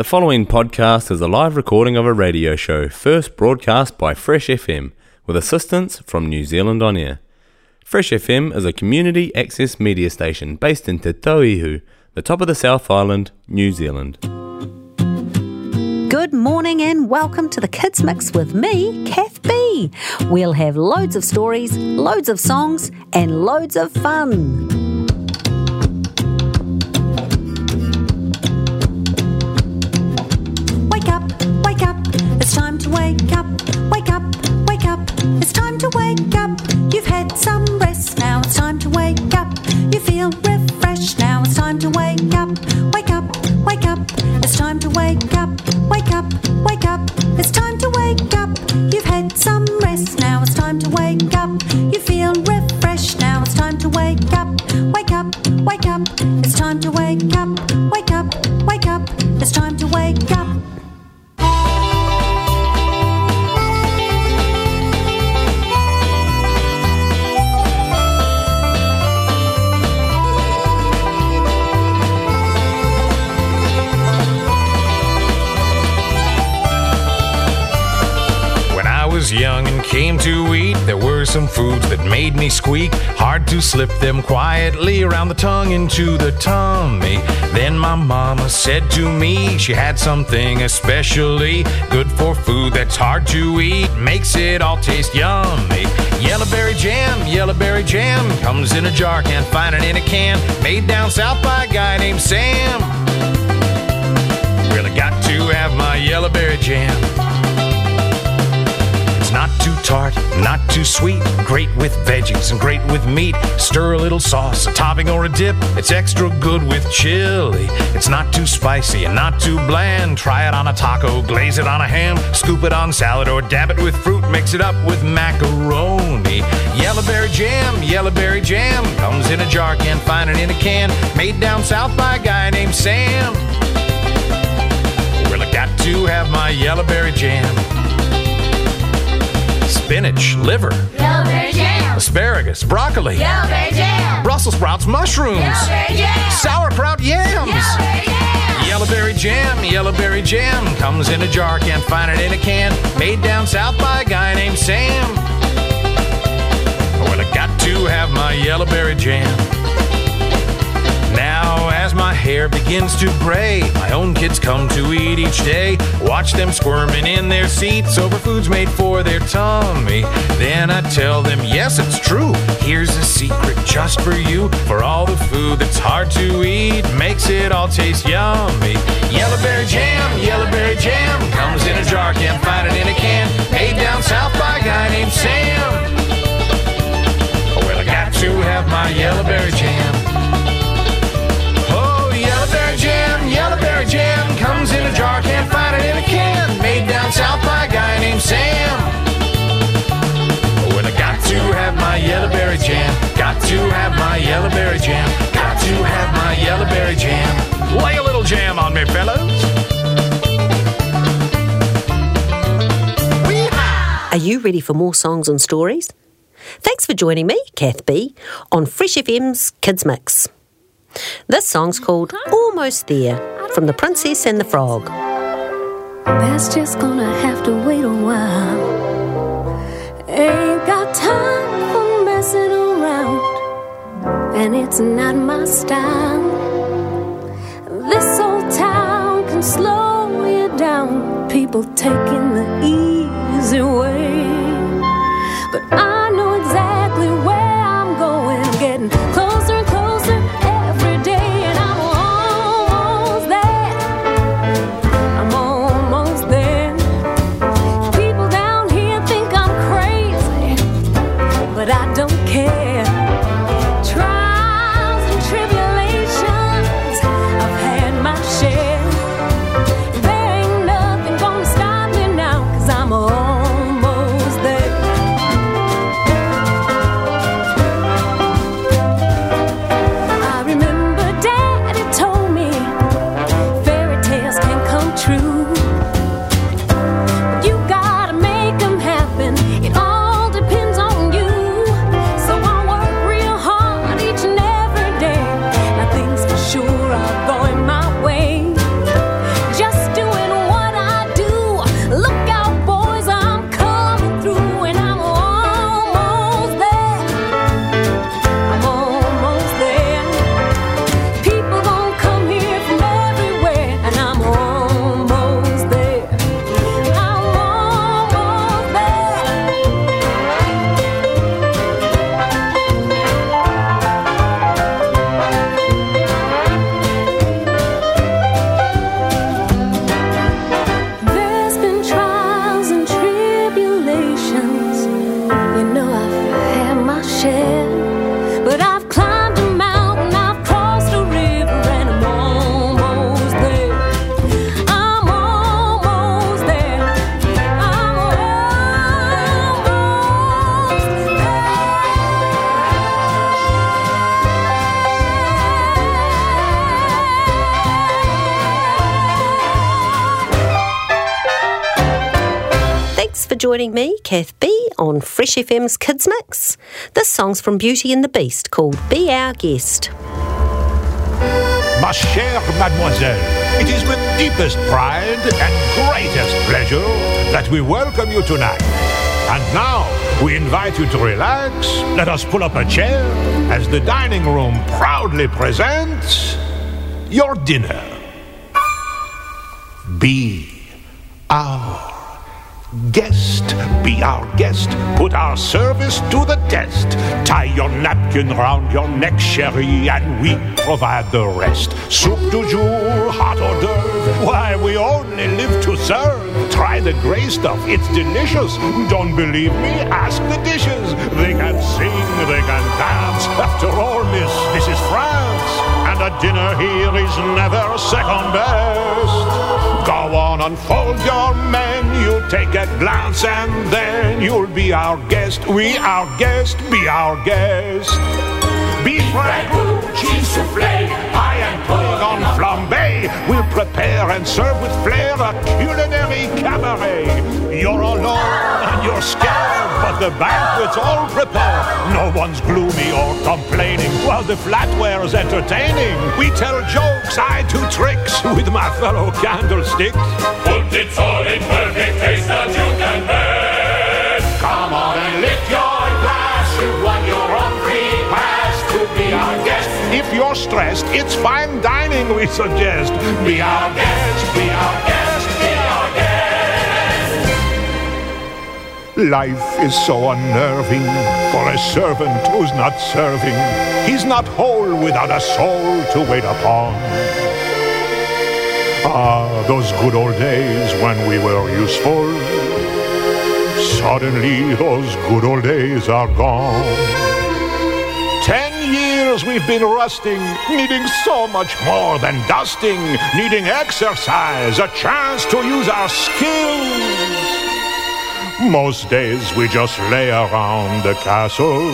The following podcast is a live recording of a radio show first broadcast by Fresh FM with assistance from New Zealand On Air. Fresh FM is a community access media station based in Te Tauihu, the top of the South Island, New Zealand. Good morning and welcome to the Kids Mix with me, Kath B. We'll have loads of stories, loads of songs, and loads of fun. Wake up. Wake up, wake up, it's time to wake up. You've had some rest, now it's time to wake up. You feel refreshed, now it's time to wake up. Wake up, wake up, it's time to wake up. Wake up, wake up, it's time to wake up. You've had some rest, now it's time to wake up. You feel refreshed, now it's time to wake up. Wake up, wake up, it's time to wake up. Wake up, wake up, it's time to wake up. Young and came to eat, there were some foods that made me squeak. Hard to slip them quietly around the tongue into the tummy. Then my mama said to me she had something especially good for food that's hard to eat, makes it all taste yummy. Yellowberry jam, yellowberry jam comes in a jar, can't find it in a can. Made down south by a guy named Sam. Really got to have my yellowberry jam. Too tart, not too sweet. Great with veggies and great with meat. Stir a little sauce, a topping or a dip. It's extra good with chili. It's not too spicy and not too bland. Try it on a taco, glaze it on a ham, scoop it on salad or dab it with fruit. Mix it up with macaroni. Yellowberry jam, yellowberry jam comes in a jar, can't find it in a can. Made down south by a guy named Sam. Well, I got to have my yellowberry jam spinach, liver, asparagus, broccoli. Brussels sprouts, mushrooms, sauerkraut, yams. Yellowberry jam, yellowberry jam comes in a jar, can't find it in a can. Made down south by a guy named Sam. Well, I got to have my yellowberry jam. As my hair begins to gray, my own kids come to eat each day. Watch them squirming in their seats over foods made for their tummy. Then I tell them, yes, it's true. Here's a secret just for you. For all the food that's hard to eat, makes it all taste yummy. Yellowberry jam, yellowberry jam comes in a jar, can't find it in a can. Made down south by a guy named Sam. Well, I got to have my yellowberry jam. Jam comes in a jar, can't find it in a can. Made down south by a guy named Sam. Well, I got to have my yellowberry jam. Got to have my yellowberry jam. Got to have my yellowberry jam. Lay a little jam on me, fellas. Are you ready for more songs and stories? Thanks for joining me, Kath B, on Fresh FM's Kids Mix. This song's called Almost There from The Princess and the Frog. That's just gonna have to wait a while. Ain't got time for messing around, and it's not my style. This old town can slow you down, people taking the easy way. But I Fresh FM's Kids Mix. This song's from Beauty and the Beast called Be Our Guest. Ma chère mademoiselle, it is with deepest pride and greatest pleasure that we welcome you tonight. And now, we invite you to relax. Let us pull up a chair as the dining room proudly presents your dinner. Be our guest. Be our guest. Put our service to the test. Tie your napkin round your neck, sherry, and we provide the rest. Soup du jour, hot hors d'oeuvre. Why, we only live to serve. Try the gray stuff, it's delicious. Don't believe me? Ask the dishes. They can sing, they can dance. After all, miss, this is France. A dinner here is never second best. Go on, unfold your menu, take a glance, and then you'll be our guest. We our guest, be our guest. Beef ragout, cheese soufflé, pie and pudding on flambe. We'll prepare and serve with flair a culinary cabaret. You're alone and you're scared, but the banquet's all prepared. No one's gloomy or complaining while the flatware's entertaining. We tell jokes, I do tricks with my fellow candlesticks. Put it all in perfect taste that you can bear. Come on and lift your If you're stressed, it's fine dining we suggest. Be our guest, be our guest, be our guest. Life is so unnerving for a servant who's not serving. He's not whole without a soul to wait upon. Ah, those good old days when we were useful. Suddenly, those good old days are gone. Years we've been rusting, needing so much more than dusting, needing exercise, a chance to use our skills. Most days we just lay around the castle.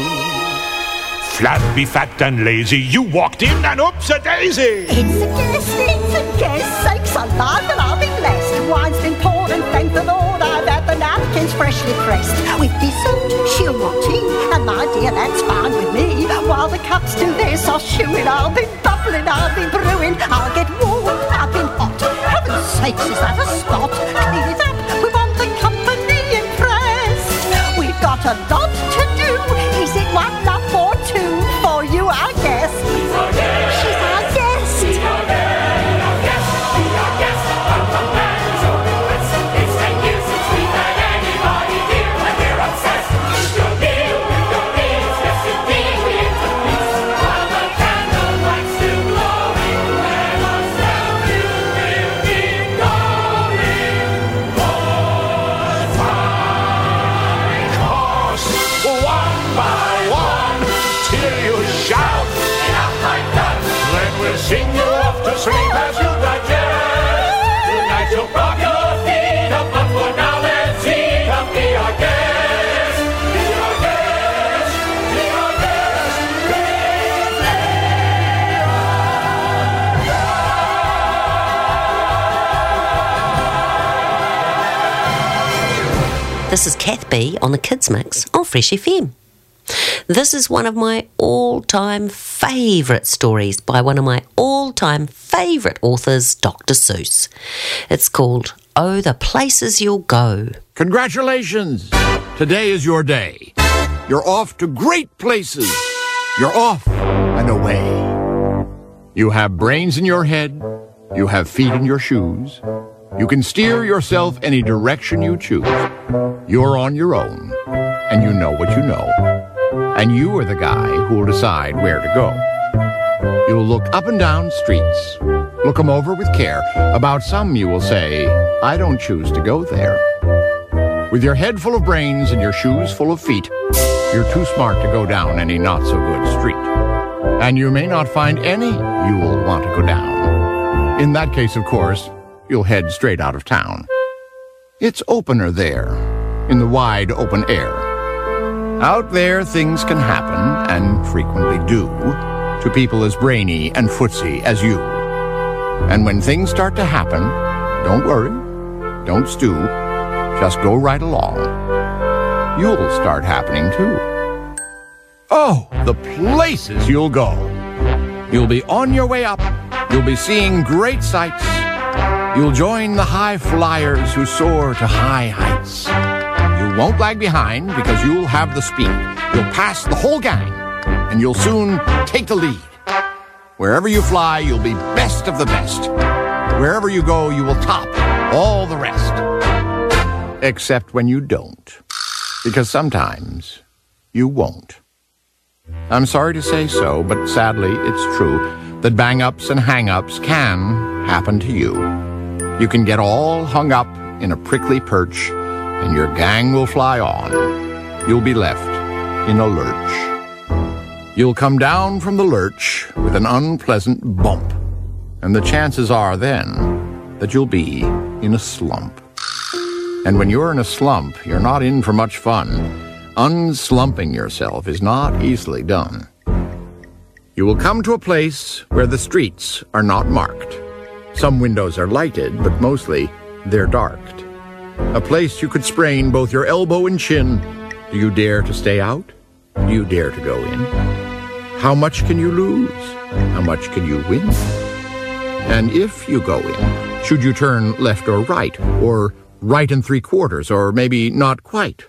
Flabby, fat, and lazy, you walked in and oops a daisy. It's a guest, it's a guest, sakes alive and I'll be blessed. Wine's been poured and thank the Lord I've the napkins freshly pressed. With want tea, and my dear, that's fine with me. While the cups do their soft chewing, I'll be bubbling, I'll be brewing. I'll get warm, I've been hot. Heaven's sakes, is that a spot? Clean it up, we want the company impressed. We've got a lot to do. Is it one love This is Kath B on the Kids Mix on Fresh FM. This is one of my all time favourite stories by one of my all time favourite authors, Dr. Seuss. It's called Oh, the Places You'll Go. Congratulations! Today is your day. You're off to great places. You're off and away. You have brains in your head. You have feet in your shoes. You can steer yourself any direction you choose. You're on your own, and you know what you know. And you are the guy who will decide where to go. You'll look up and down streets, look 'em over with care. About some you will say, I don't choose to go there. With your head full of brains and your shoes full of feet, you're too smart to go down any not so good street. And you may not find any you will want to go down. In that case, of course, you'll head straight out of town. It's opener there, in the wide open air. Out there, things can happen, and frequently do, to people as brainy and footsy as you. And when things start to happen, don't worry, don't stew, just go right along. you'll start happening too. Oh, the places you'll go! You'll be on your way up. You'll be seeing great sights. You'll join the high flyers who soar to high heights. You won't lag behind because you'll have the speed. You'll pass the whole gang, and you'll soon take the lead. Wherever you fly, you'll be best of the best. Wherever you go, you will top all the rest. Except when you don't. Because sometimes you won't. I'm sorry to say so, but sadly it's true that bang ups and hang ups can happen to you. You can get all hung up in a prickly perch, and your gang will fly on. You'll be left in a lurch. You'll come down from the lurch with an unpleasant bump, and the chances are then that you'll be in a slump. And when you're in a slump, you're not in for much fun. Unslumping yourself is not easily done. You will come to a place where the streets are not marked. Some windows are lighted, but mostly they're darked. A place you could sprain both your elbow and chin. Do you dare to stay out? Do you dare to go in? How much can you lose? How much can you win? And if you go in, should you turn left or right, or right and three quarters, or maybe not quite?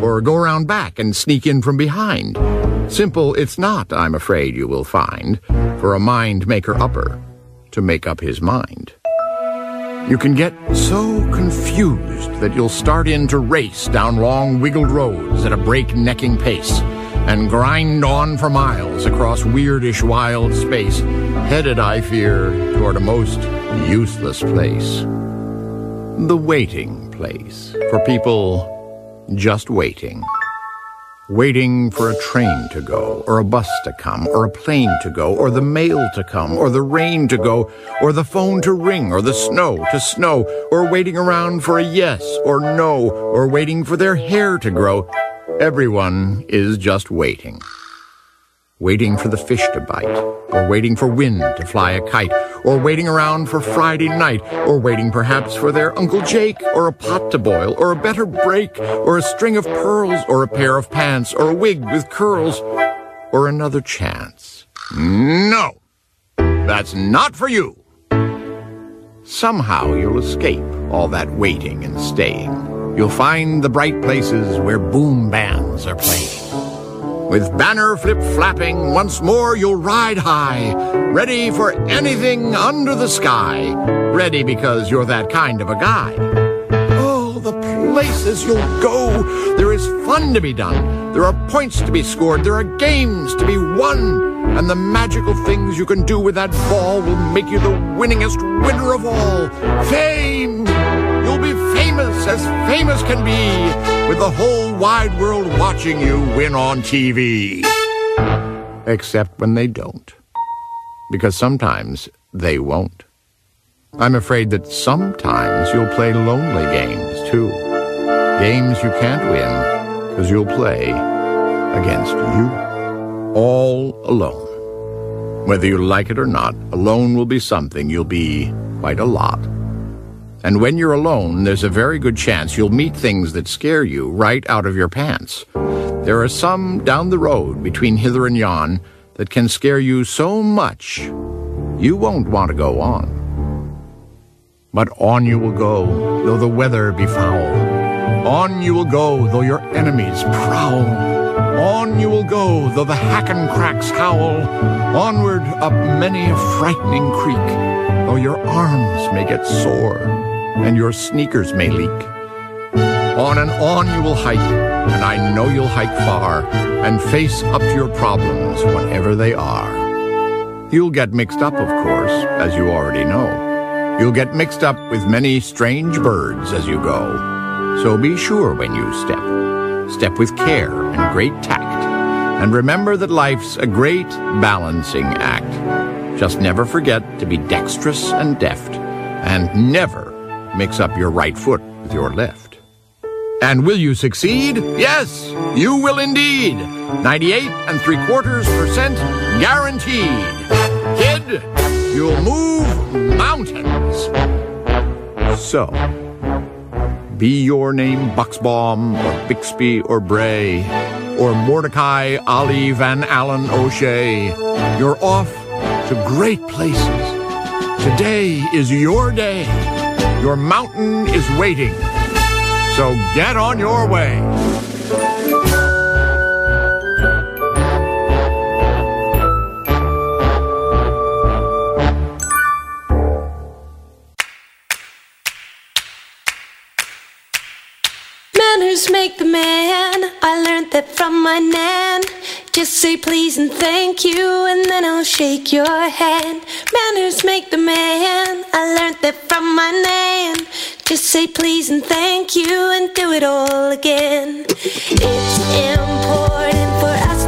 Or go around back and sneak in from behind? Simple it's not, I'm afraid you will find, for a mind maker upper to make up his mind. You can get so confused that you'll start in to race down long wiggled roads at a break-necking pace and grind on for miles across weirdish wild space, headed, I fear, toward a most useless place. The waiting place for people just waiting. Waiting for a train to go, or a bus to come, or a plane to go, or the mail to come, or the rain to go, or the phone to ring, or the snow to snow, or waiting around for a yes or no, or waiting for their hair to grow. Everyone is just waiting. Waiting for the fish to bite, or waiting for wind to fly a kite, or waiting around for Friday night, or waiting perhaps for their Uncle Jake, or a pot to boil, or a better break, or a string of pearls, or a pair of pants, or a wig with curls, or another chance. No! That's not for you! Somehow you'll escape all that waiting and staying. You'll find the bright places where boom bands are playing. With banner flip flapping, once more you'll ride high, ready for anything under the sky. Ready because you're that kind of a guy. Oh, the places you'll go! There is fun to be done. There are points to be scored. There are games to be won. And the magical things you can do with that ball will make you the winningest winner of all. Fame! Be famous as famous can be, with the whole wide world watching you win on TV. Except when they don't. Because sometimes they won't. I'm afraid that sometimes you'll play lonely games, too. Games you can't win because you'll play against you. All alone. Whether you like it or not, alone will be something you'll be quite a lot. And when you're alone, there's a very good chance you'll meet things that scare you right out of your pants. There are some down the road between hither and yon that can scare you so much you won't want to go on. But on you will go, though the weather be foul. On you will go, though your enemies prowl. On you will go, though the hacken cracks howl. Onward up many a frightening creek, though your arms may get sore and your sneakers may leak. On and on you will hike, and I know you'll hike far, and face up to your problems, whatever they are. You'll get mixed up, of course, as you already know. You'll get mixed up with many strange birds as you go. So be sure when you step. Step with care and great tact. And remember that life's a great balancing act. Just never forget to be dexterous and deft, and never mix up your right foot with your left. And will you succeed? Yes, you will indeed. 98 and three quarters percent guaranteed. Kid, you'll move mountains. So, be your name Buxbaum or Bixby or Bray or Mordecai Ali Van Allen O'Shea. You're off to great places. Today is your day. Your mountain is waiting. So get on your way. Manners make the man. I learned that from my nan. Just say please and thank you, and then I'll shake your hand. Manners make the man. I learned that from my nan. Just say please and thank you, and do it all again. It's important for us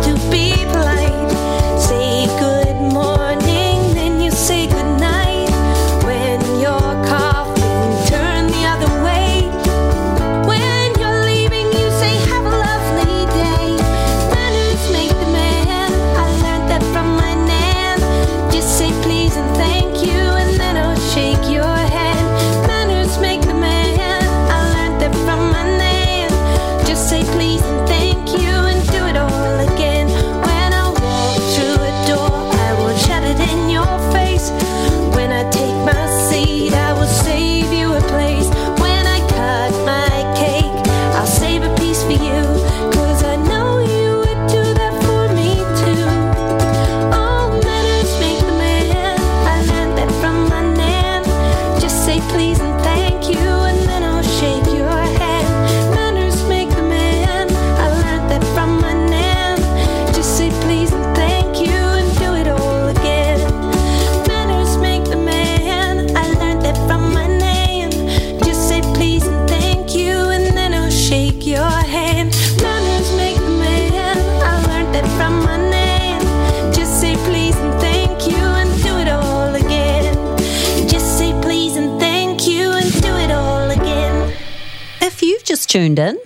tuned in,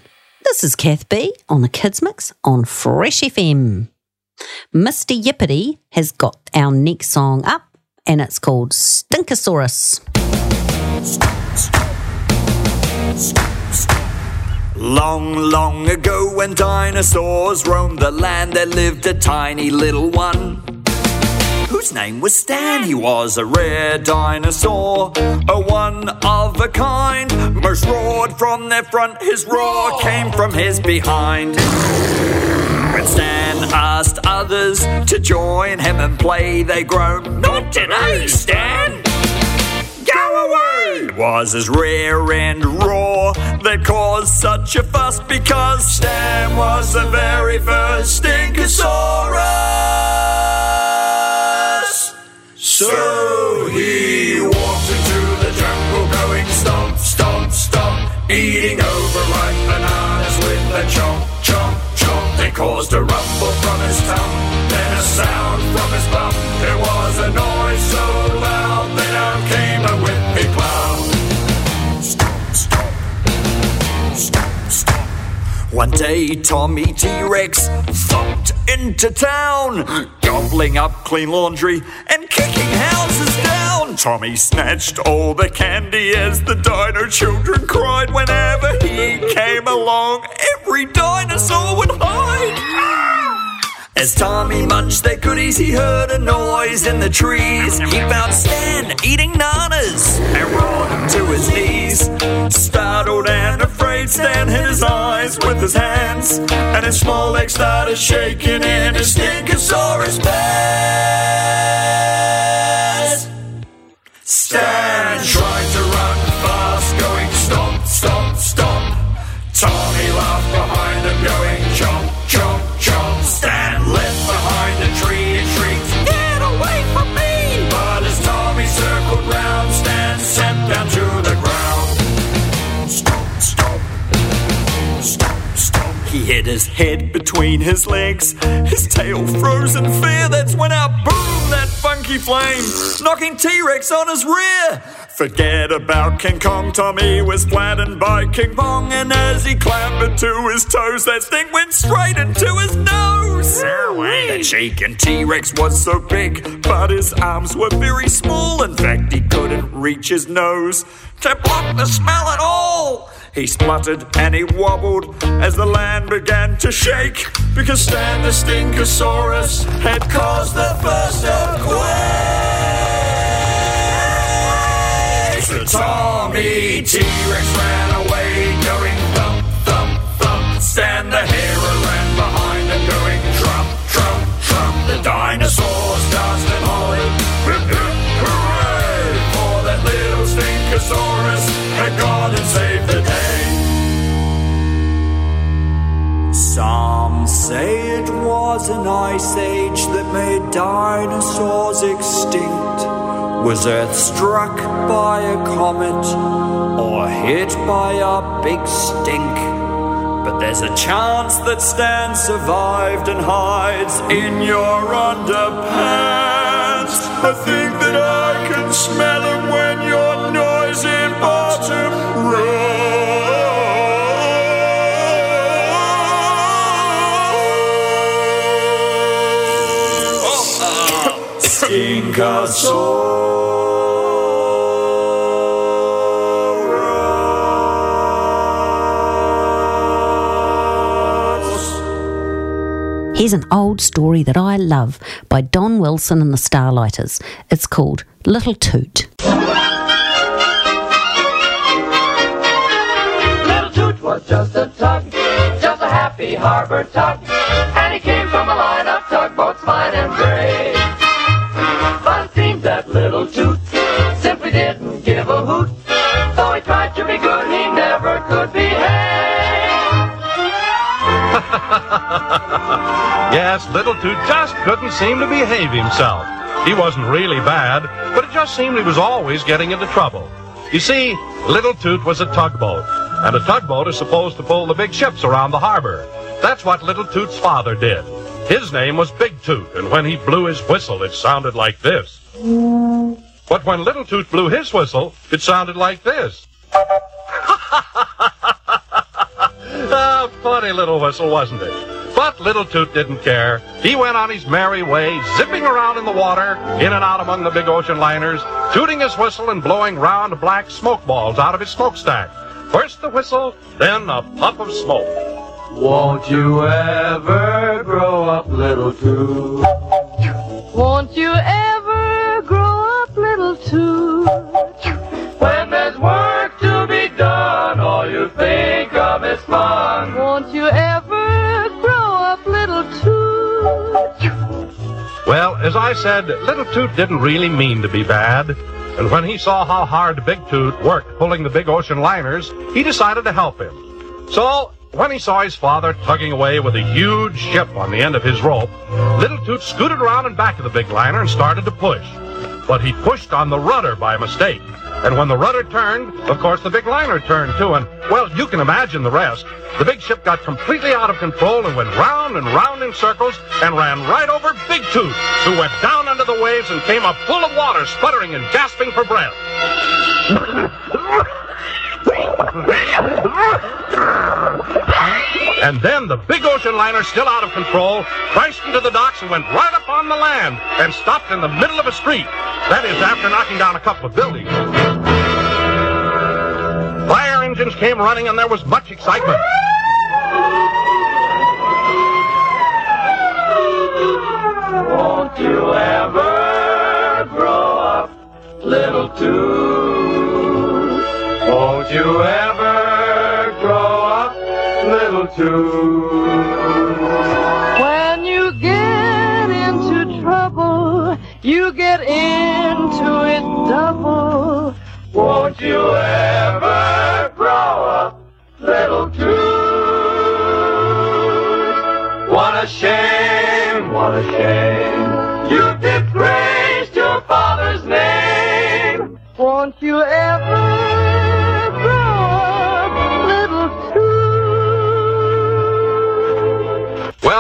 this is Kath B on the Kids Mix on Fresh FM. Mr. Yippity has got our next song up, and it's called Stinkosaurus. Long, long ago, when dinosaurs roamed the land, there lived a tiny little one. Whose name was Stan? He was a rare dinosaur, a one of a kind. Most roared from their front, his roar came from his behind. When Stan asked others to join him and play, they groaned, Not today, Stan! Go away! Was his rear and roar that caused such a fuss because Stan was the very first Stinkosaurus. So he walked into the jungle going stomp, stomp, stomp, eating overripe bananas with a chomp, chomp, chomp. They caused a rumble from his tongue, then a sound from his bum. There was a noise so One day, Tommy T Rex thumped into town, gobbling up clean laundry and kicking houses down. Tommy snatched all the candy as the dino children cried. Whenever he came along, every dinosaur would hide. As Tommy munched their goodies, he heard a noise in the trees. He found Stan eating nanas and rolled him to his knees. Startled and afraid, Stan hid his eyes with his hands, and his small legs started shaking in his Stinkosaurus pants. Stan tried to run Hit his head between his legs, his tail froze in fear. That's when out boom, that funky flame, knocking T Rex on his rear. Forget about King Kong, Tommy was flattened by King Kong, and as he clambered to his toes, that thing went straight into his nose. That shaken T Rex was so big, but his arms were very small. In fact, he couldn't reach his nose to block the smell at all. He spluttered and he wobbled as the land began to shake because Stan the Stinkosaurus had caused the first earthquake. So Tommy T-Rex ran away going thump, thump, thump. Stan the hero ran behind him going trump, trump, trump. The dinosaurs Some say it was an ice age that made dinosaurs extinct. Was Earth struck by a comet or hit by a big stink? But there's a chance that Stan survived and hides in your underpants. I think that I can smell Here's an old story that I love by Don Wilson and the Starlighters. It's called Little Toot. Little Toot was just a tug, just a happy harbor tug, and he came from a line of tugboats fine and gray. Little Toot simply didn't give a hoot, though he tried to be good, he never could behave. Yes, Little Toot just couldn't seem to behave himself. He wasn't really bad, but it just seemed he was always getting into trouble. You see, Little Toot was a tugboat, and a tugboat is supposed to pull the big ships around the harbor. That's what Little Toot's father did. His name was Big Toot, and when he blew his whistle, it sounded like this. But when Little Toot blew his whistle, it sounded like this. Ah, funny little whistle, wasn't it? But Little Toot didn't care. He went on his merry way, zipping around in the water, in and out among the big ocean liners, tooting his whistle and blowing round black smoke balls out of his smokestack. First the whistle, then a puff of smoke. Won't you ever grow up, Little Toot? Won't you ever grow up, little Toot? When there's work to be done, all you think of is fun. Won't you ever grow up, little Toot? Well, as I said, Little Toot didn't really mean to be bad. And when he saw how hard Big Toot worked pulling the big ocean liners, he decided to help him. So, when he saw his father tugging away with a huge ship on the end of his rope, Little Toot scooted around and back of the big liner and started to push. But he pushed on the rudder by mistake. And when the rudder turned, of course the big liner turned too, and, well, you can imagine the rest. The big ship got completely out of control and went round and round in circles and ran right over Big Tooth, who went down under the waves and came up full of water, sputtering and gasping for breath. And then the big ocean liner, still out of control, crashed into the docks and went right up on the land and stopped in the middle of a street. That is, after knocking down a couple of buildings. Fire engines came running and there was much excitement. Won't you ever grow up, Little Toot? Won't you ever grow up, Little Toot? When you get into trouble, you get into it double. Won't you ever grow up, Little Toot? What a shame, what a shame. You disgraced your father's name. Won't you ever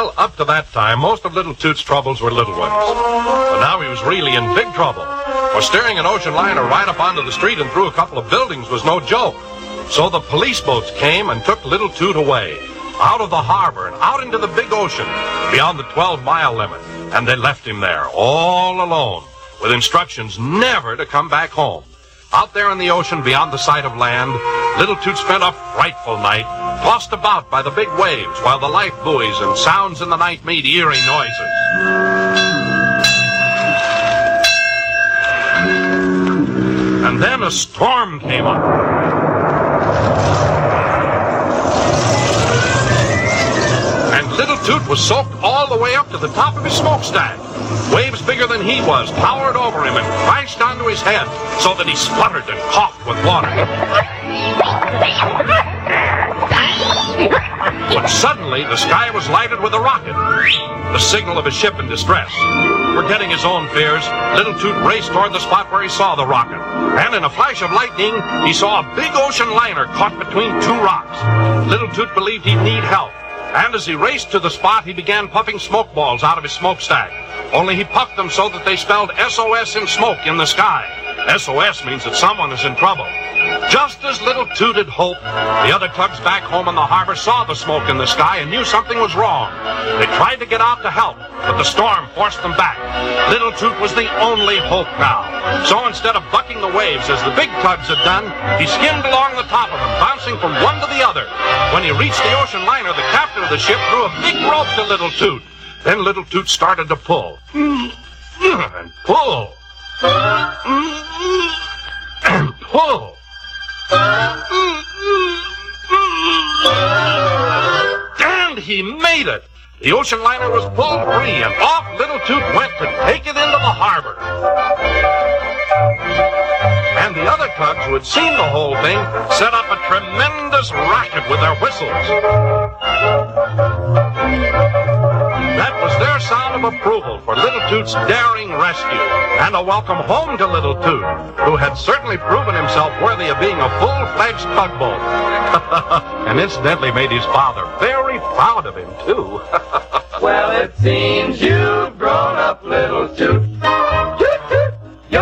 Well, up to that time, most of Little Toot's troubles were little ones. But now he was really in big trouble. For steering an ocean liner right up onto the street and through a couple of buildings was no joke. So the police boats came and took Little Toot away, out of the harbor and out into the big ocean, beyond the 12 mile limit. And they left him there, all alone, with instructions never to come back home. Out there in the ocean beyond the sight of land, Little Toot spent a frightful night, tossed about by the big waves while the life buoys and sounds in the night made eerie noises. And then a storm came up. Little Toot was soaked all the way up to the top of his smokestack. Waves bigger than he was towered over him and crashed onto his head so that he spluttered and coughed with water. But suddenly, the sky was lighted with a rocket, the signal of a ship in distress. Forgetting his own fears, Little Toot raced toward the spot where he saw the rocket. And in a flash of lightning, he saw a big ocean liner caught between two rocks. Little Toot believed he'd need help. And as he raced to the spot, he began puffing smoke balls out of his smokestack. Only he puffed them so that they spelled SOS in smoke in the sky. SOS means that someone is in trouble. Just as Little Toot had hoped, the other tugs back home in the harbor saw the smoke in the sky and knew something was wrong. They tried to get out to help, but the storm forced them back. Little Toot was the only hope now. So instead of bucking the waves as the big tugs had done, he skimmed along the top of them, bouncing from one to the other. When he reached the ocean liner, the captain of the ship threw a big rope to Little Toot. Then Little Toot started to pull. And pull. And pull. And he made it. The ocean liner was pulled free, and off Little Toot went to take it into the harbor. And the other tugs who had seen the whole thing set up a tremendous racket with their whistles. That was their sound of approval for Little Toot's daring rescue, and a welcome home to Little Toot, who had certainly proven himself worthy of being a full-fledged tugboat. and incidentally made his father very proud of him, too. Well, it seems you've grown up, little toot. Toot toot. You're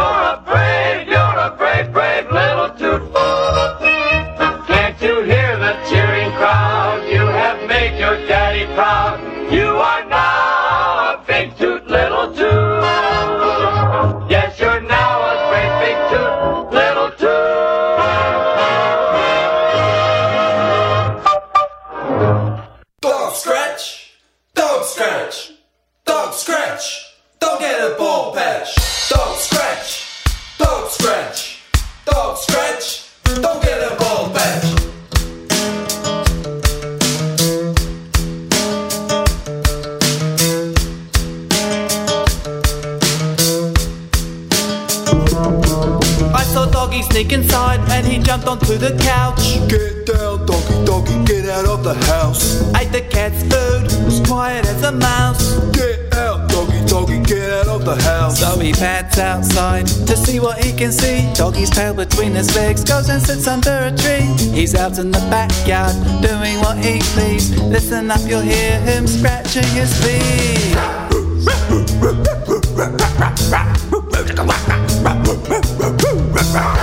and he jumped onto the couch. Get down, doggy, doggy, get out of the house. Ate the cat's food, was quiet as a mouse. Get out, doggy, doggy, get out of the house. So he pads outside to see what he can see. Doggy's tail between his legs goes and sits under a tree. He's out in the backyard doing what he please. Listen up, you'll hear him scratching his feet.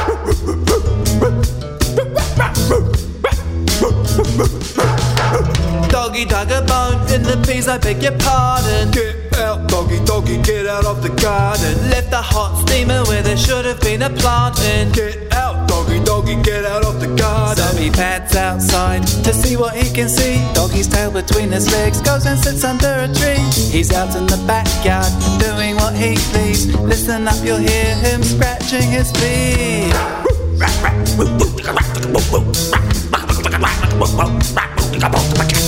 Doggy dug a bone in the peas, I beg your pardon. Get out, doggy, doggy, get out of the garden. Left a hot steamer where there should have been a planting. Get out, doggy, doggy, get out of the garden. So he pads outside to see what he can see. Doggy's tail between his legs goes and sits under a tree. He's out in the backyard doing what he please. Listen up, you'll hear him scratching his feet. Doggy chewed a little, then he chewed a little more. Stop that, doggy dog, who let you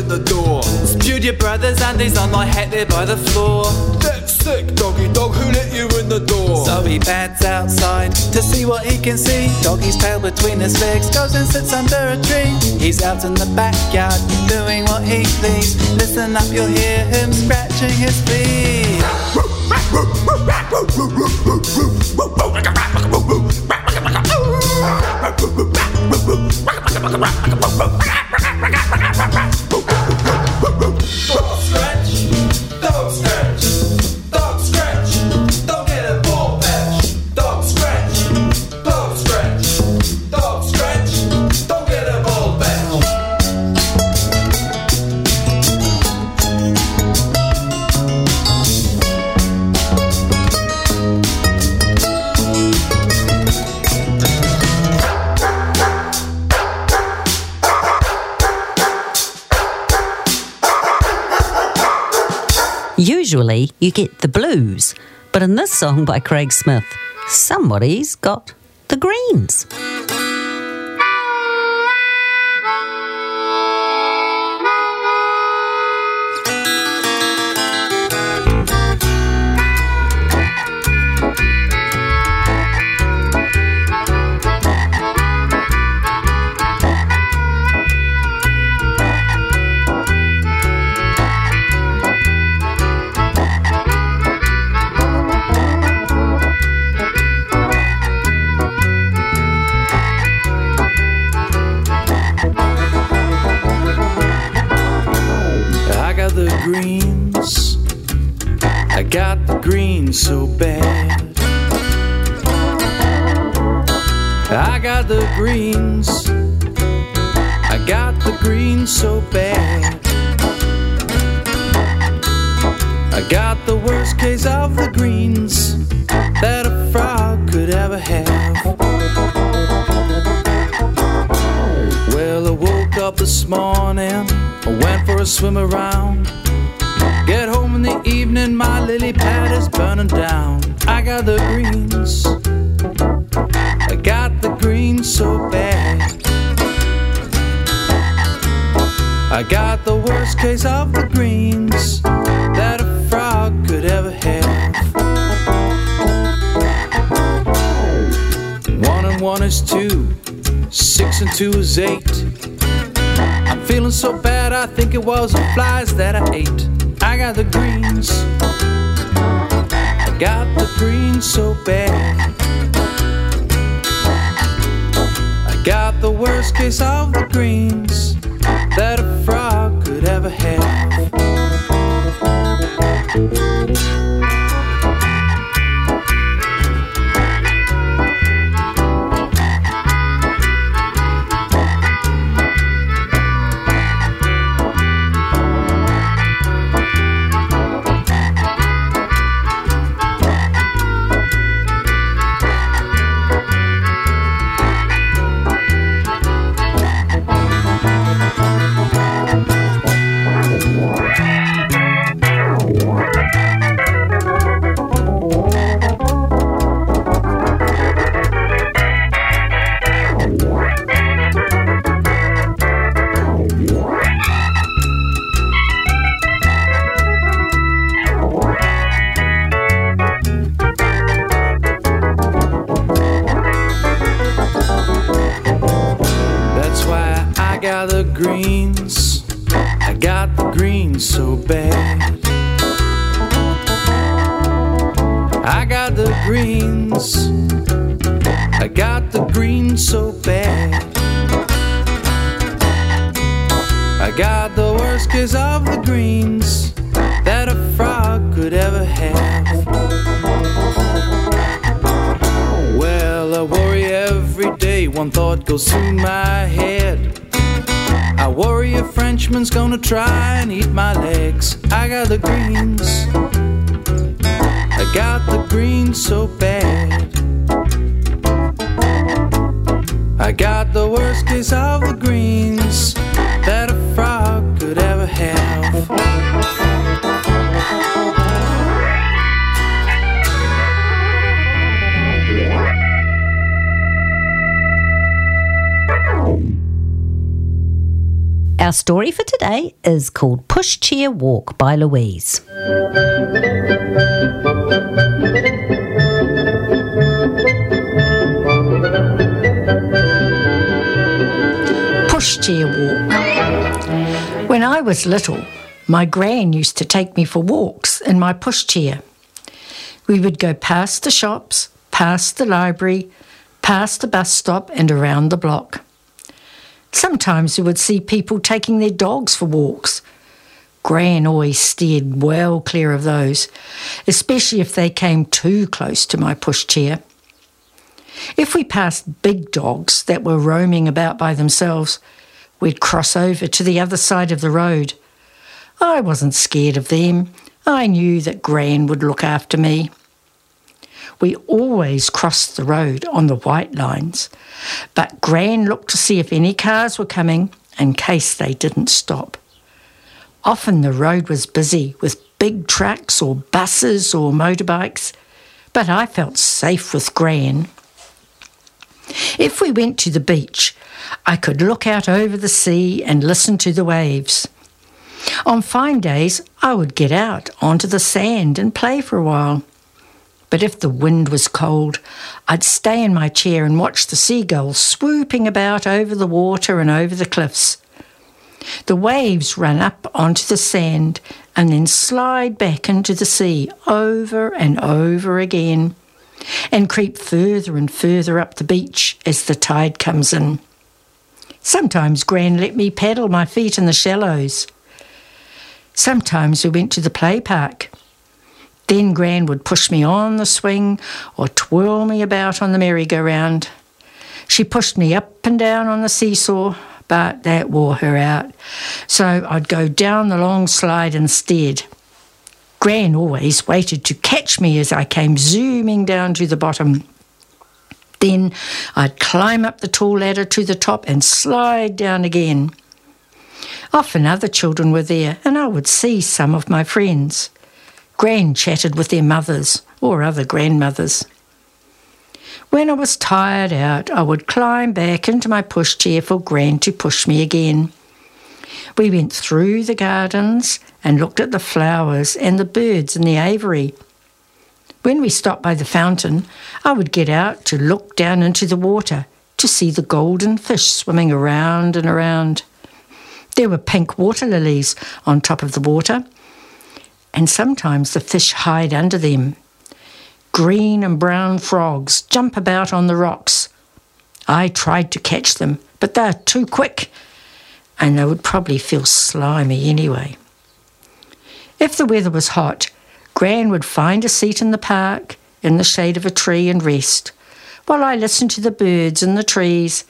in the door? Spewed your brother's undies on my hat there by the floor. That's sick, doggy dog, who let you in the door? So he pads outside to see what he can see. Doggy's tail between his legs goes and sits under a tree. He's out in the backyard doing what he please. Listen up, you'll hear him scratching his feet. usually you get the blues, but in this song by Craig Smith, somebody's got the greens. Greens. I got the greens so bad. I got the greens. I got the greens so bad. I got the worst case of the greens that a frog could ever have. Well, I woke up this morning, I went for a swim around. Get home in the evening, my lily pad is burning down. I got the greens, I got the greens so bad. I got the worst case of the greens that a frog could ever have. One and one is two, six and two is eight. I'm feeling so bad, I think it was the flies that I ate. I got the greens, I got the greens so bad. I got the worst case of the greens that a frog Our story for today is called Pushchair Walk by Louise. Pushchair walk. When I was little, my gran used to take me for walks in my pushchair. We would go past the shops, past the library, past the bus stop, and around the block. Sometimes we would see people taking their dogs for walks. Gran always steered well clear of those, especially if they came too close to my pushchair. If we passed big dogs that were roaming about by themselves, we'd cross over to the other side of the road. I wasn't scared of them. I knew that Gran would look after me. We always crossed the road on the white lines, but Gran looked to see if any cars were coming in case they didn't stop. Often the road was busy with big trucks or buses or motorbikes, but I felt safe with Gran. If we went to the beach, I could look out over the sea and listen to the waves. On fine days, I would get out onto the sand and play for a while. But if the wind was cold, I'd stay in my chair and watch the seagulls swooping about over the water and over the cliffs. The waves run up onto the sand and then slide back into the sea over and over again and creep further and further up the beach as the tide comes in. Sometimes Gran let me paddle my feet in the shallows. Sometimes we went to the play park. Then Gran would push me on the swing or twirl me about on the merry-go-round. She pushed me up and down on the seesaw, but that wore her out. So I'd go down the long slide instead. Gran always waited to catch me as I came zooming down to the bottom. Then I'd climb up the tall ladder to the top and slide down again. Often other children were there, and I would see some of my friends. Gran chatted with their mothers or other grandmothers. When I was tired out, I would climb back into my pushchair for Gran to push me again. We went through the gardens and looked at the flowers and the birds in the aviary. When we stopped by the fountain, I would get out to look down into the water to see the golden fish swimming around and around. There were pink water lilies on top of the water, and sometimes the fish hide under them. Green and brown frogs jump about on the rocks. I tried to catch them, but they're too quick, and they would probably feel slimy anyway. If the weather was hot, Gran would find a seat in the park in the shade of a tree and rest, while I listened to the birds in the trees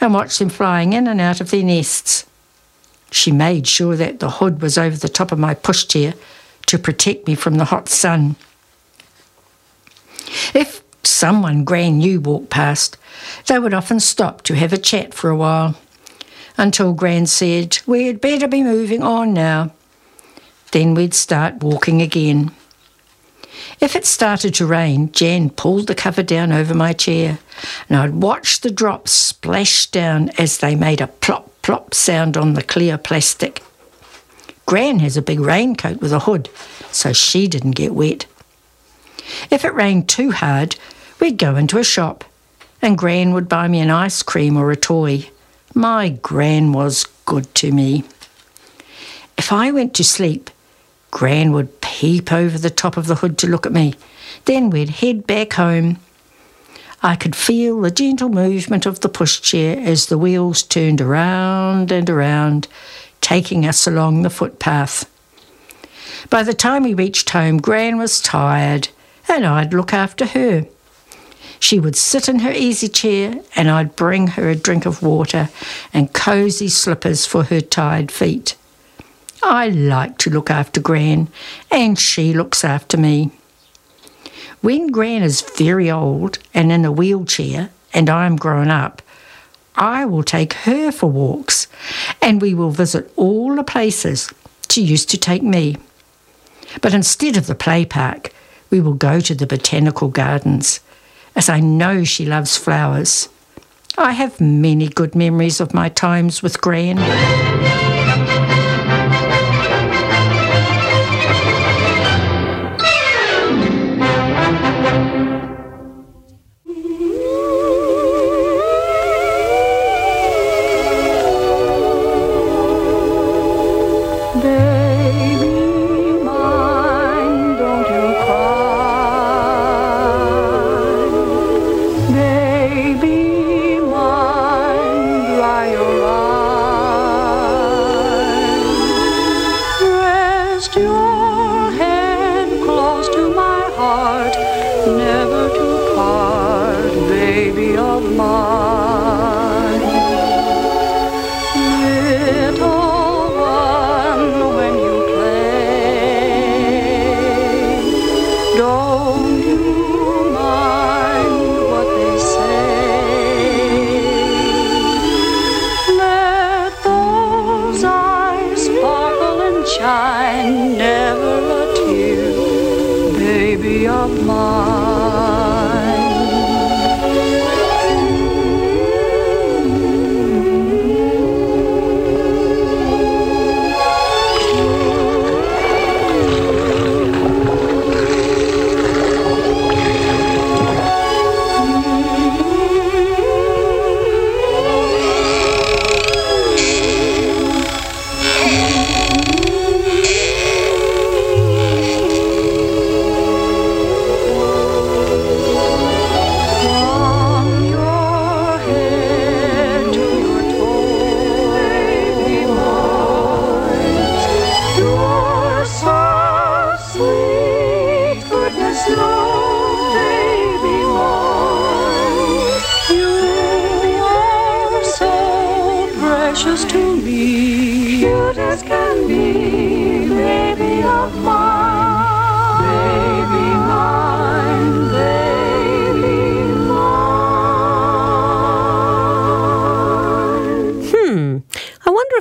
and watched them flying in and out of their nests. She made sure that the hood was over the top of my pushchair to protect me from the hot sun. If someone Gran knew walked past, they would often stop to have a chat for a while, until Gran said, We'd better be moving on now. Then we'd start walking again. If it started to rain, Jan pulled the cover down over my chair, and I'd watch the drops splash down as they made a plop plop sound on the clear plastic. Gran has a big raincoat with a hood, so she didn't get wet. If it rained too hard, we'd go into a shop, and Gran would buy me an ice cream or a toy. My Gran was good to me. If I went to sleep, Gran would peep over the top of the hood to look at me. Then we'd head back home. I could feel the gentle movement of the pushchair as the wheels turned around and around, taking us along the footpath. By the time we reached home, Gran was tired, and I'd look after her. She would sit in her easy chair, and I'd bring her a drink of water and cosy slippers for her tired feet. I like to look after Gran, and she looks after me. When Gran is very old and in a wheelchair, and I'm grown up, I will take her for walks, and we will visit all the places she used to take me. But instead of the play park, we will go to the botanical gardens, as I know she loves flowers. I have many good memories of my times with Gran.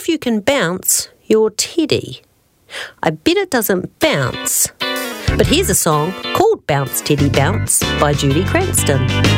if you can bounce your teddy. I bet it doesn't bounce. But here's a song called Bounce Teddy Bounce by Judy Cranston.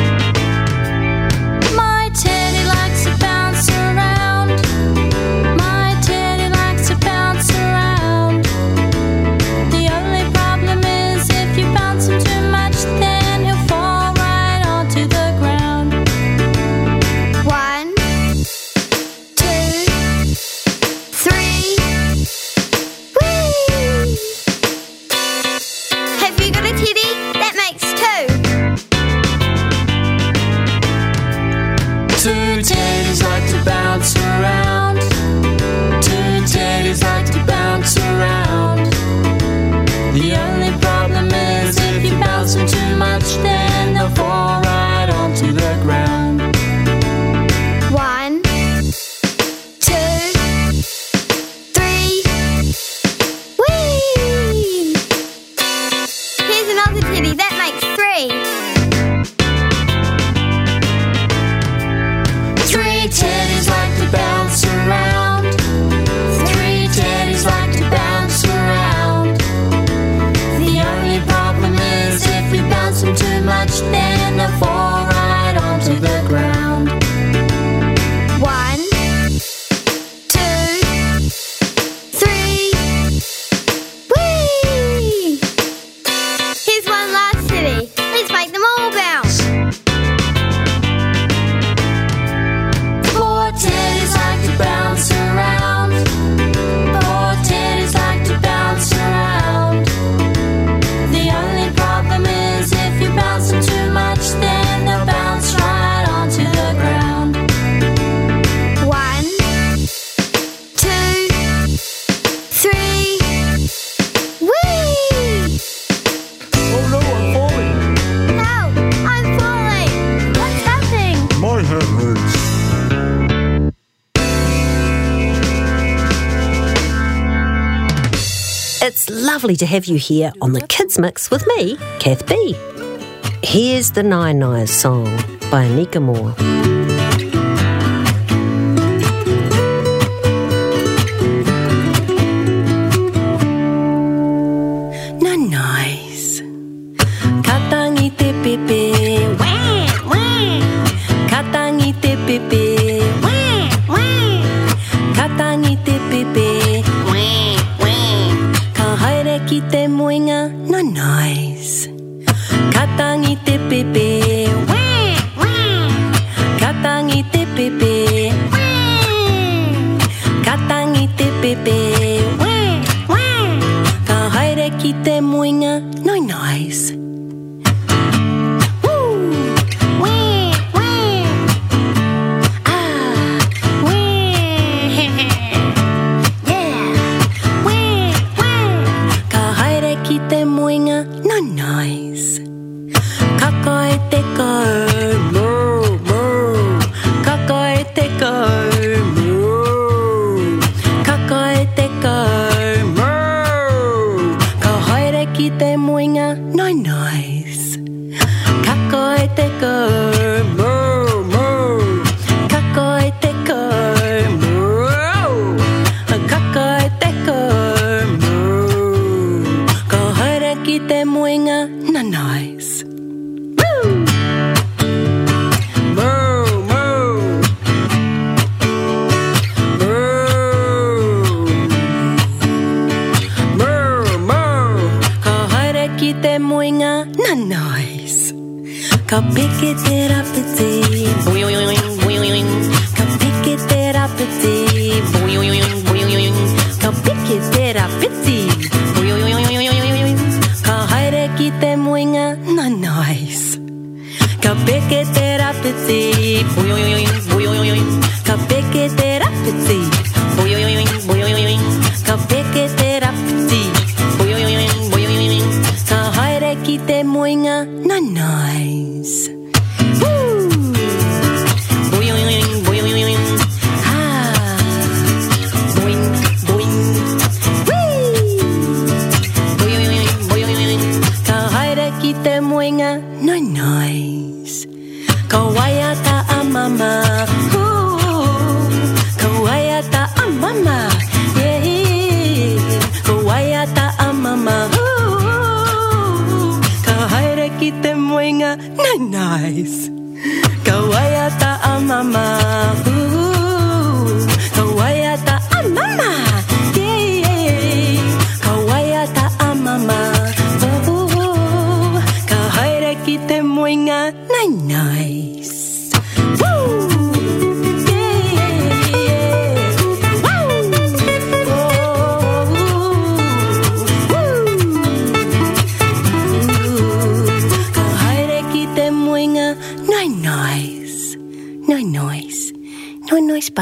lovely to have you here on the Kids Mix with me, Kath B. Here's the Nine Knives song by Anika Moore.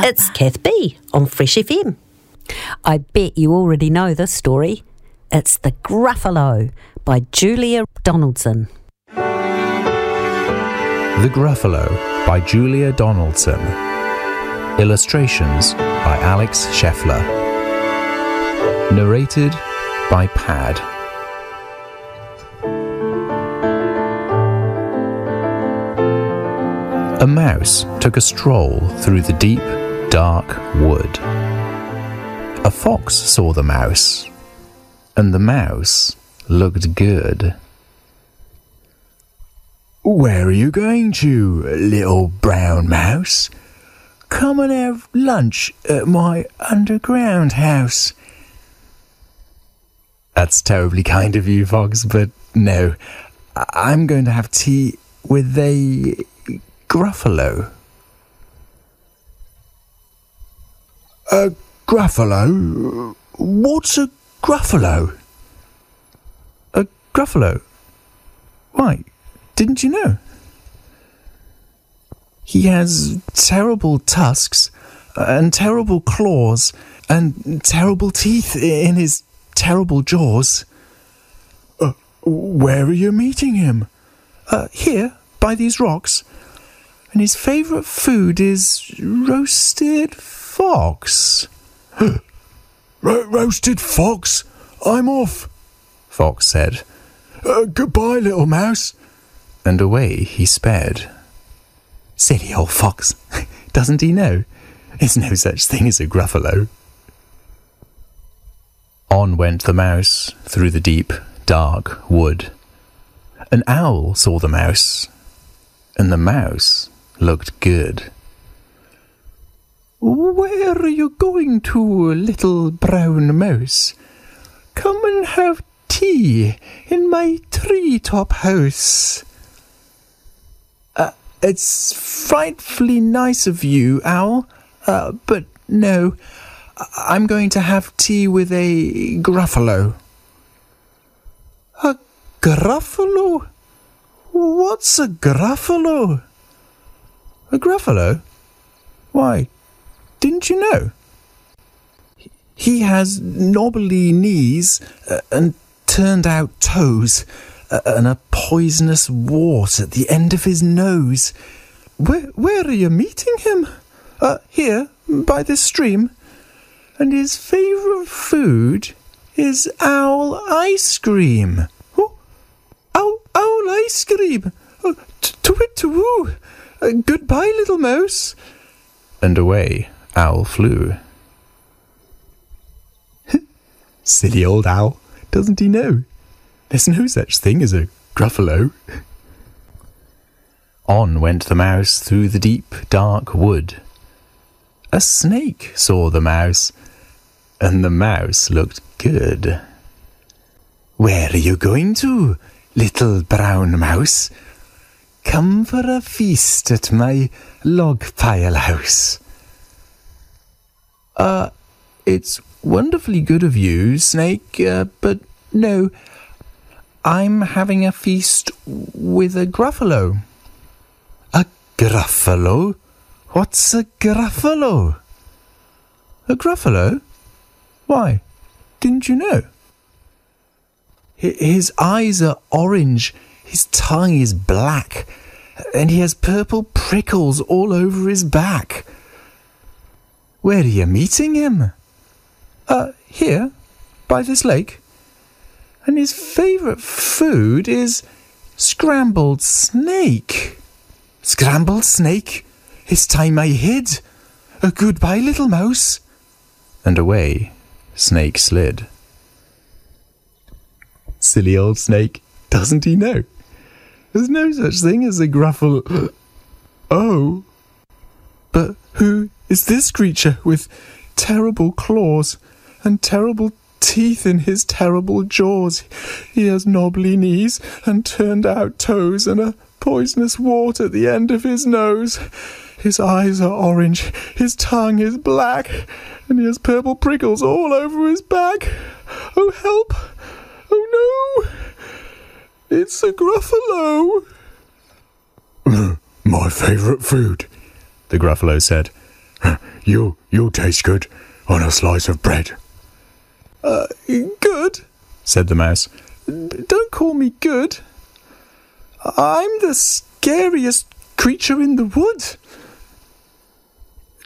It's Kath B on Fresh FM. I bet you already know this story. It's The Gruffalo by Julia Donaldson. The Gruffalo by Julia Donaldson. Illustrations by Alex Scheffler. Narrated by Pad. A mouse took a stroll through the deep, dark wood. A fox saw the mouse, and the mouse looked good. Where are you going to, little brown mouse? Come and have lunch at my underground house. That's terribly kind of you, Fox, but no. I- I'm going to have tea with a Gruffalo. A Gruffalo? What's a Gruffalo? A Gruffalo? Why, didn't you know? He has terrible tusks and terrible claws and terrible teeth in his terrible jaws. Uh, where are you meeting him? Uh, here, by these rocks. And his favourite food is roasted fox. Ro- roasted fox? I'm off, Fox said. Uh, goodbye, little mouse. And away he sped. Silly old fox. Doesn't he know? There's no such thing as a gruffalo. On went the mouse through the deep, dark wood. An owl saw the mouse, and the mouse looked good. Where are you going to, little brown mouse? Come and have tea in my tree-top house. Uh, it's frightfully nice of you, Owl, uh, but no, I'm going to have tea with a Gruffalo. A Gruffalo? What's a Gruffalo? A Gruffalo? Why, didn't you know? He has knobbly knees uh, and turned out toes uh, and a poisonous wart at the end of his nose. Where, where are you meeting him? Uh, here, by this stream. And his favourite food is owl ice cream. Oh, owl, owl ice cream. Oh, t- to-wit to-woo. Uh, goodbye, little mouse. And away Owl flew. Silly old owl, doesn't he know? There's no such thing as a gruffalo. On went the mouse through the deep, dark wood. A snake saw the mouse, and the mouse looked good. Where are you going to, little brown mouse? Come for a feast at my log pile house. Uh, it's wonderfully good of you, Snake, uh, but no, I'm having a feast with a gruffalo. A gruffalo? What's a gruffalo? A gruffalo? Why, didn't you know? His eyes are orange, his tongue is black, and he has purple prickles all over his back. Where are you meeting him? Uh, here, by this lake. And his favourite food is scrambled snake. Scrambled snake? It's time I hid. A goodbye, little mouse. And away Snake slid. Silly old snake, doesn't he know? There's no such thing as a gruffle. Oh. But who is this creature with terrible claws and terrible teeth in his terrible jaws? He has knobbly knees and turned out toes and a poisonous wart at the end of his nose. His eyes are orange, his tongue is black, and he has purple prickles all over his back. Oh, help! Oh, no! It's a Gruffalo! My favourite food, the Gruffalo said. You, you'll taste good on a slice of bread. Uh, good, said the mouse. Don't call me good. I'm the scariest creature in the wood.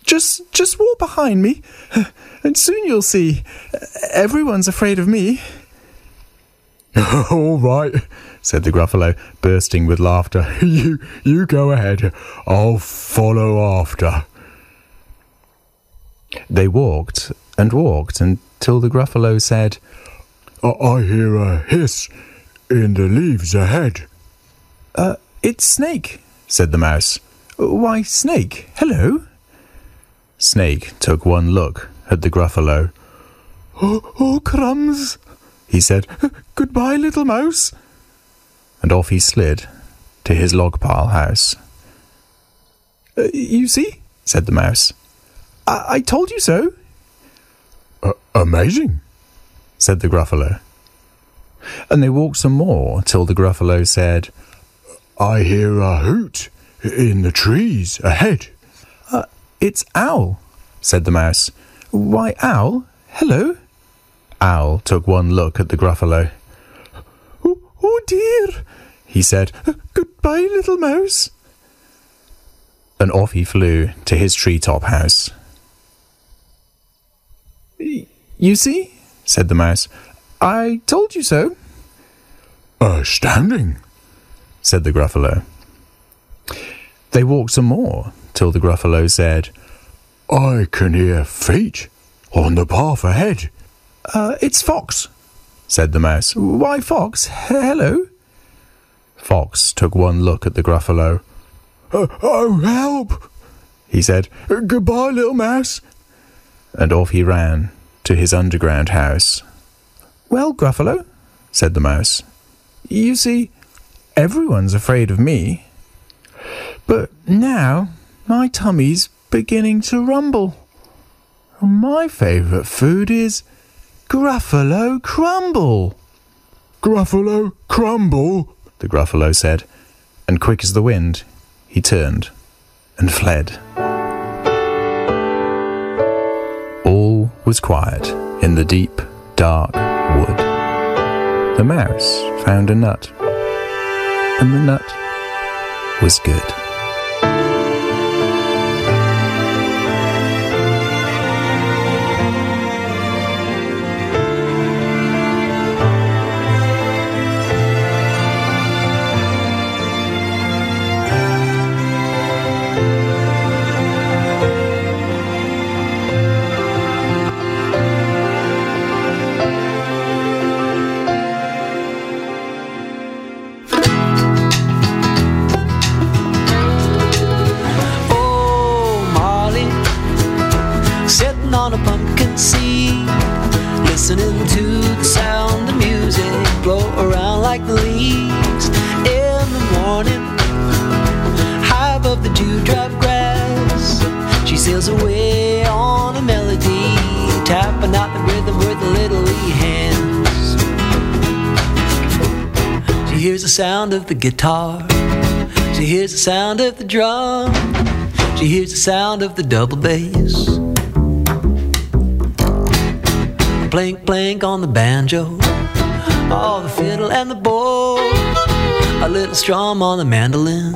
Just, just walk behind me, and soon you'll see. Everyone's afraid of me. All right, said the Gruffalo, bursting with laughter. you, you go ahead. I'll follow after. They walked and walked until the Gruffalo said, I, hear a hiss in the leaves ahead. Uh, it's Snake, said the mouse. Why, Snake, hello. Snake took one look at the Gruffalo. Oh, oh, crumbs, he said. Goodbye, little mouse. And off he slid to his log pile house. Uh, you see, said the mouse. I, I told you so. Uh, amazing, said the Gruffalo. And they walked some more till the Gruffalo said, I hear a hoot in the trees ahead. Uh, it's Owl, said the mouse. Why, Owl, hello. Owl took one look at the Gruffalo. Oh, oh dear, he said. Goodbye, little mouse. And off he flew to his treetop house. You see, said the mouse. I told you so. Astounding, said the Gruffalo. They walked some more till the Gruffalo said, I can hear feet on the path ahead. Uh, it's Fox, said the mouse. Why, Fox, hello. Fox took one look at the Gruffalo. Uh, oh, help, he said. Goodbye, little mouse. And off he ran to his underground house. Well, Gruffalo, said the mouse, you see, everyone's afraid of me. But now my tummy's beginning to rumble. My favourite food is Gruffalo Crumble. Gruffalo Crumble, the Gruffalo said, and quick as the wind, he turned and fled. Was quiet in the deep, dark wood. The mouse found a nut, and the nut was good. Guitar. She hears the sound of the drum. She hears the sound of the double bass. Plink, plink on the banjo. Oh, the fiddle and the bow. A little strum on the mandolin.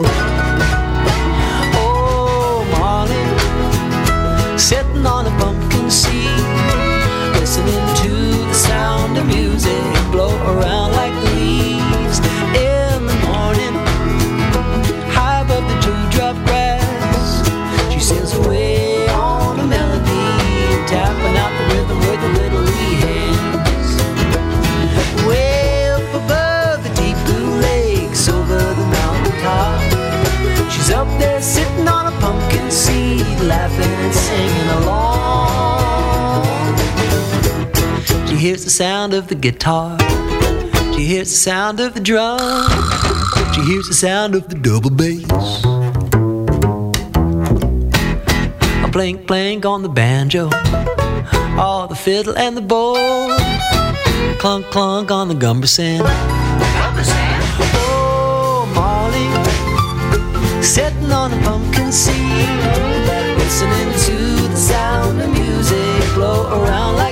Sound of the guitar. She hears the sound of the drum. She hears the sound of the double bass. A plink plink on the banjo. Oh, the fiddle and the bow. Clunk clunk on the gumbersand. Oh, Molly, sitting on a pumpkin seed, listening to the sound of music blow around like